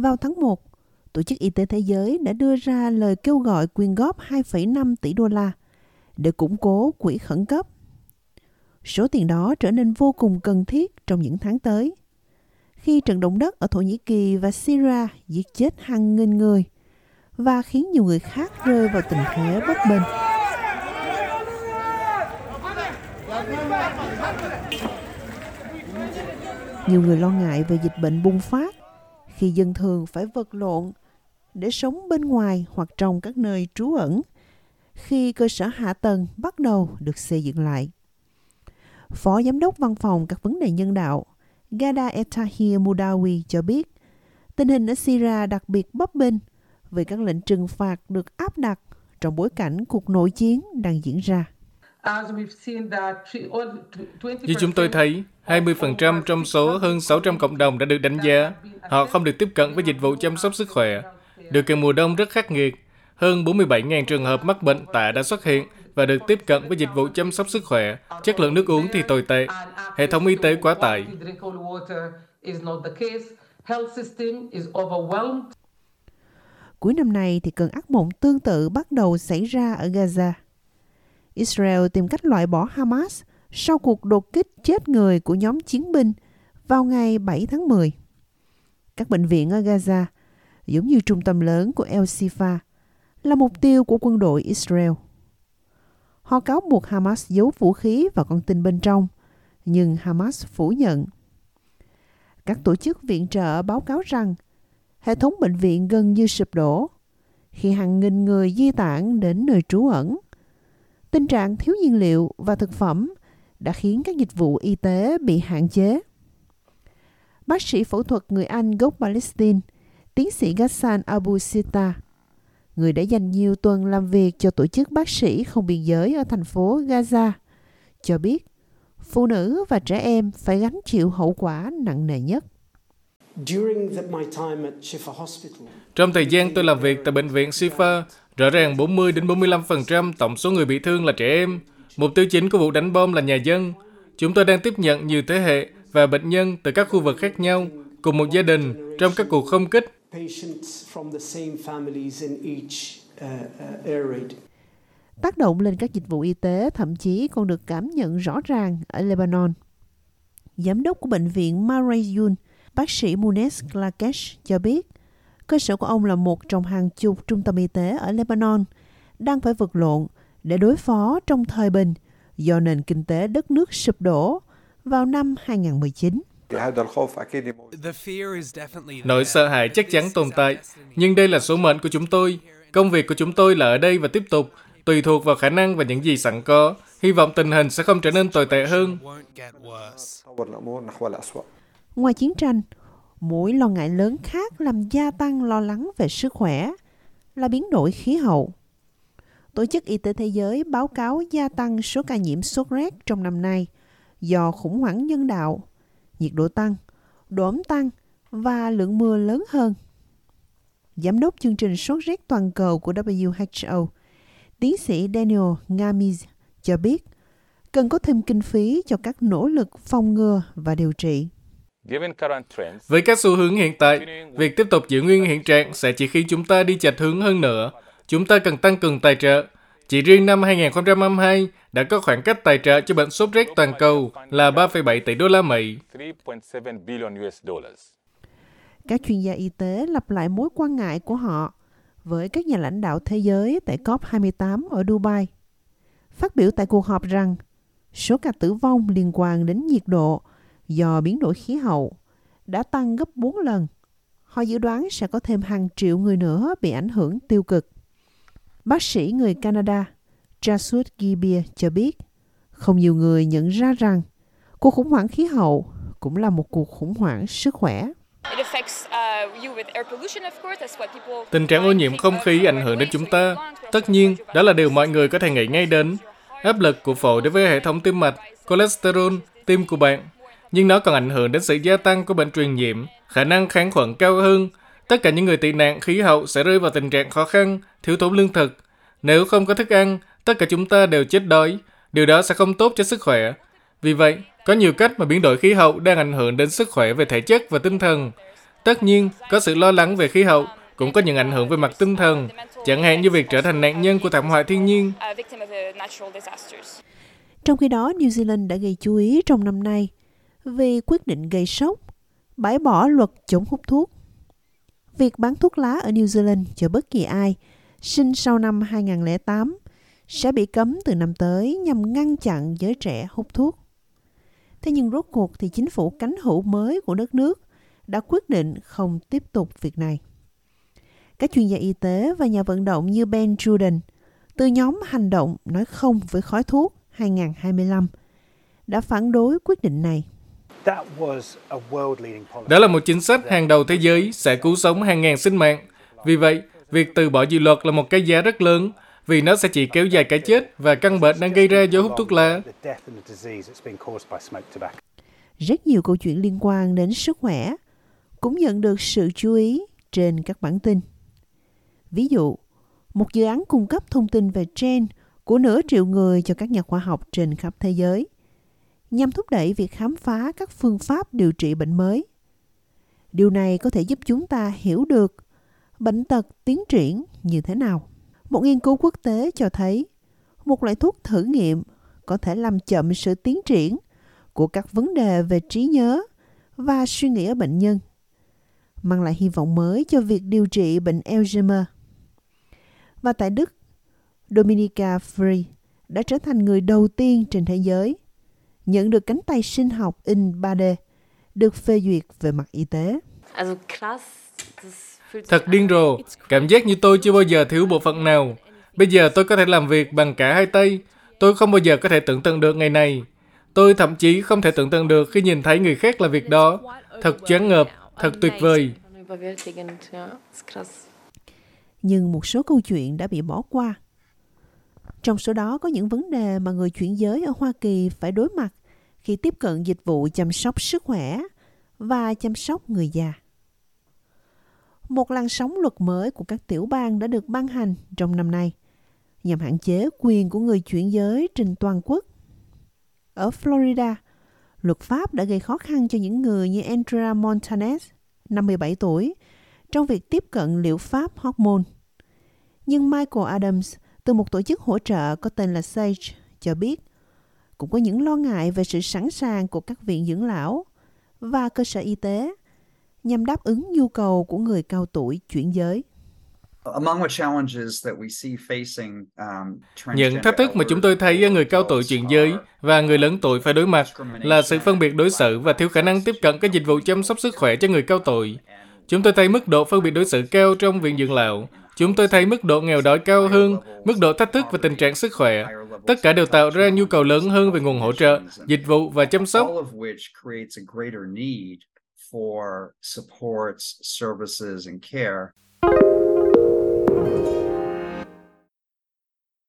Vào tháng 1, Tổ chức Y tế Thế giới đã đưa ra lời kêu gọi quyên góp 2,5 tỷ đô la để củng cố quỹ khẩn cấp. Số tiền đó trở nên vô cùng cần thiết trong những tháng tới. Khi trận động đất ở Thổ Nhĩ Kỳ và Syria giết chết hàng nghìn người và khiến nhiều người khác rơi vào tình thế bất bình. Nhiều người lo ngại về dịch bệnh bùng phát khi dân thường phải vật lộn để sống bên ngoài hoặc trong các nơi trú ẩn khi cơ sở hạ tầng bắt đầu được xây dựng lại. Phó Giám đốc Văn phòng các vấn đề nhân đạo Gada Etahir Mudawi cho biết, tình hình ở Syria đặc biệt bấp bênh vì các lệnh trừng phạt được áp đặt trong bối cảnh cuộc nội chiến đang diễn ra. Như chúng tôi thấy, 20% trong số hơn 600 cộng đồng đã được đánh giá. Họ không được tiếp cận với dịch vụ chăm sóc sức khỏe. Điều kiện mùa đông rất khắc nghiệt. Hơn 47.000 trường hợp mắc bệnh tạ đã xuất hiện và được tiếp cận với dịch vụ chăm sóc sức khỏe. Chất lượng nước uống thì tồi tệ. Hệ thống y tế quá tải. Cuối năm nay thì cơn ác mộng tương tự bắt đầu xảy ra ở Gaza. Israel tìm cách loại bỏ Hamas sau cuộc đột kích chết người của nhóm chiến binh vào ngày 7 tháng 10. Các bệnh viện ở Gaza, giống như trung tâm lớn của El Sifa, là mục tiêu của quân đội Israel. Họ cáo buộc Hamas giấu vũ khí và con tin bên trong, nhưng Hamas phủ nhận. Các tổ chức viện trợ báo cáo rằng hệ thống bệnh viện gần như sụp đổ khi hàng nghìn người di tản đến nơi trú ẩn. Tình trạng thiếu nhiên liệu và thực phẩm đã khiến các dịch vụ y tế bị hạn chế. Bác sĩ phẫu thuật người Anh gốc Palestine, tiến sĩ Ghassan Abu Sita, người đã dành nhiều tuần làm việc cho tổ chức bác sĩ không biên giới ở thành phố Gaza, cho biết phụ nữ và trẻ em phải gánh chịu hậu quả nặng nề nhất. Trong thời gian tôi làm việc tại bệnh viện Shifa, rõ ràng 40 đến 45% tổng số người bị thương là trẻ em. Mục tiêu chính của vụ đánh bom là nhà dân. Chúng tôi đang tiếp nhận nhiều thế hệ và bệnh nhân từ các khu vực khác nhau, cùng một gia đình trong các cuộc không kích. Tác động lên các dịch vụ y tế thậm chí còn được cảm nhận rõ ràng ở Lebanon. Giám đốc của bệnh viện Marayun, bác sĩ Munes Klakesh cho biết, cơ sở của ông là một trong hàng chục trung tâm y tế ở Lebanon đang phải vật lộn để đối phó trong thời bình do nền kinh tế đất nước sụp đổ vào năm 2019. Nỗi sợ hãi chắc chắn tồn tại, nhưng đây là số mệnh của chúng tôi. Công việc của chúng tôi là ở đây và tiếp tục, tùy thuộc vào khả năng và những gì sẵn có. Hy vọng tình hình sẽ không trở nên tồi tệ hơn. Ngoài chiến tranh, mối lo ngại lớn khác làm gia tăng lo lắng về sức khỏe là biến đổi khí hậu. Tổ chức Y tế Thế giới báo cáo gia tăng số ca nhiễm sốt rét trong năm nay do khủng hoảng nhân đạo, nhiệt độ tăng, độ ẩm tăng và lượng mưa lớn hơn. Giám đốc chương trình sốt rét toàn cầu của WHO, tiến sĩ Daniel Gamiz cho biết cần có thêm kinh phí cho các nỗ lực phòng ngừa và điều trị. Với các xu hướng hiện tại, việc tiếp tục giữ nguyên hiện trạng sẽ chỉ khiến chúng ta đi chệch hướng hơn nữa. Chúng ta cần tăng cường tài trợ. Chỉ riêng năm 2022 đã có khoảng cách tài trợ cho bệnh sốt rét toàn cầu là 3,7 tỷ đô la Mỹ. Các chuyên gia y tế lặp lại mối quan ngại của họ với các nhà lãnh đạo thế giới tại COP28 ở Dubai. Phát biểu tại cuộc họp rằng số ca tử vong liên quan đến nhiệt độ do biến đổi khí hậu đã tăng gấp 4 lần. Họ dự đoán sẽ có thêm hàng triệu người nữa bị ảnh hưởng tiêu cực. Bác sĩ người Canada Jasud Gibia cho biết, không nhiều người nhận ra rằng cuộc khủng hoảng khí hậu cũng là một cuộc khủng hoảng sức khỏe. Tình trạng ô nhiễm không khí ảnh hưởng đến chúng ta. Tất nhiên, đó là điều mọi người có thể nghĩ ngay đến. Áp lực của phổi đối với hệ thống tim mạch, cholesterol, tim của bạn. Nhưng nó còn ảnh hưởng đến sự gia tăng của bệnh truyền nhiễm, khả năng kháng khuẩn cao hơn. Tất cả những người tị nạn khí hậu sẽ rơi vào tình trạng khó khăn, thiếu thốn lương thực. Nếu không có thức ăn, tất cả chúng ta đều chết đói. Điều đó sẽ không tốt cho sức khỏe. Vì vậy, có nhiều cách mà biến đổi khí hậu đang ảnh hưởng đến sức khỏe về thể chất và tinh thần. Tất nhiên, có sự lo lắng về khí hậu, cũng có những ảnh hưởng về mặt tinh thần, chẳng hạn như việc trở thành nạn nhân của thảm họa thiên nhiên. Trong khi đó, New Zealand đã gây chú ý trong năm nay vì quyết định gây sốc, bãi bỏ luật chống hút thuốc. Việc bán thuốc lá ở New Zealand cho bất kỳ ai sinh sau năm 2008 sẽ bị cấm từ năm tới nhằm ngăn chặn giới trẻ hút thuốc. Thế nhưng rốt cuộc thì chính phủ cánh hữu mới của đất nước đã quyết định không tiếp tục việc này. Các chuyên gia y tế và nhà vận động như Ben Jordan từ nhóm hành động nói không với khói thuốc 2025 đã phản đối quyết định này. Đó là một chính sách hàng đầu thế giới sẽ cứu sống hàng ngàn sinh mạng. Vì vậy, việc từ bỏ dự luật là một cái giá rất lớn vì nó sẽ chỉ kéo dài cái chết và căn bệnh đang gây ra do hút thuốc lá. Rất nhiều câu chuyện liên quan đến sức khỏe cũng nhận được sự chú ý trên các bản tin. Ví dụ, một dự án cung cấp thông tin về gen của nửa triệu người cho các nhà khoa học trên khắp thế giới, nhằm thúc đẩy việc khám phá các phương pháp điều trị bệnh mới. Điều này có thể giúp chúng ta hiểu được bệnh tật tiến triển như thế nào. Một nghiên cứu quốc tế cho thấy một loại thuốc thử nghiệm có thể làm chậm sự tiến triển của các vấn đề về trí nhớ và suy nghĩ ở bệnh nhân, mang lại hy vọng mới cho việc điều trị bệnh Alzheimer. Và tại Đức, Dominica Free đã trở thành người đầu tiên trên thế giới nhận được cánh tay sinh học in 3D được phê duyệt về mặt y tế. Thật điên rồ, cảm giác như tôi chưa bao giờ thiếu bộ phận nào. Bây giờ tôi có thể làm việc bằng cả hai tay. Tôi không bao giờ có thể tưởng tượng được ngày này. Tôi thậm chí không thể tưởng tượng được khi nhìn thấy người khác làm việc đó. Thật choáng ngợp, thật tuyệt vời. Nhưng một số câu chuyện đã bị bỏ qua. Trong số đó có những vấn đề mà người chuyển giới ở Hoa Kỳ phải đối mặt khi tiếp cận dịch vụ chăm sóc sức khỏe và chăm sóc người già một làn sóng luật mới của các tiểu bang đã được ban hành trong năm nay nhằm hạn chế quyền của người chuyển giới trên toàn quốc. Ở Florida, luật pháp đã gây khó khăn cho những người như Andrea Montanez, 57 tuổi, trong việc tiếp cận liệu pháp hormone. Nhưng Michael Adams từ một tổ chức hỗ trợ có tên là SAGE cho biết cũng có những lo ngại về sự sẵn sàng của các viện dưỡng lão và cơ sở y tế nhằm đáp ứng nhu cầu của người cao tuổi chuyển giới. Um, Những thách thức mà chúng tôi thấy ở người cao tuổi chuyển giới và người lớn tuổi phải đối mặt là sự phân biệt đối xử và thiếu khả năng tiếp cận các dịch vụ chăm sóc sức khỏe cho người cao tuổi. Chúng tôi thấy mức độ phân biệt đối xử cao trong viện dưỡng lão. Chúng tôi thấy mức độ nghèo đói cao hơn, mức độ thách thức và tình trạng sức khỏe. Tất cả đều tạo ra nhu cầu lớn hơn về nguồn hỗ trợ, dịch vụ và chăm sóc for supports, services, and care.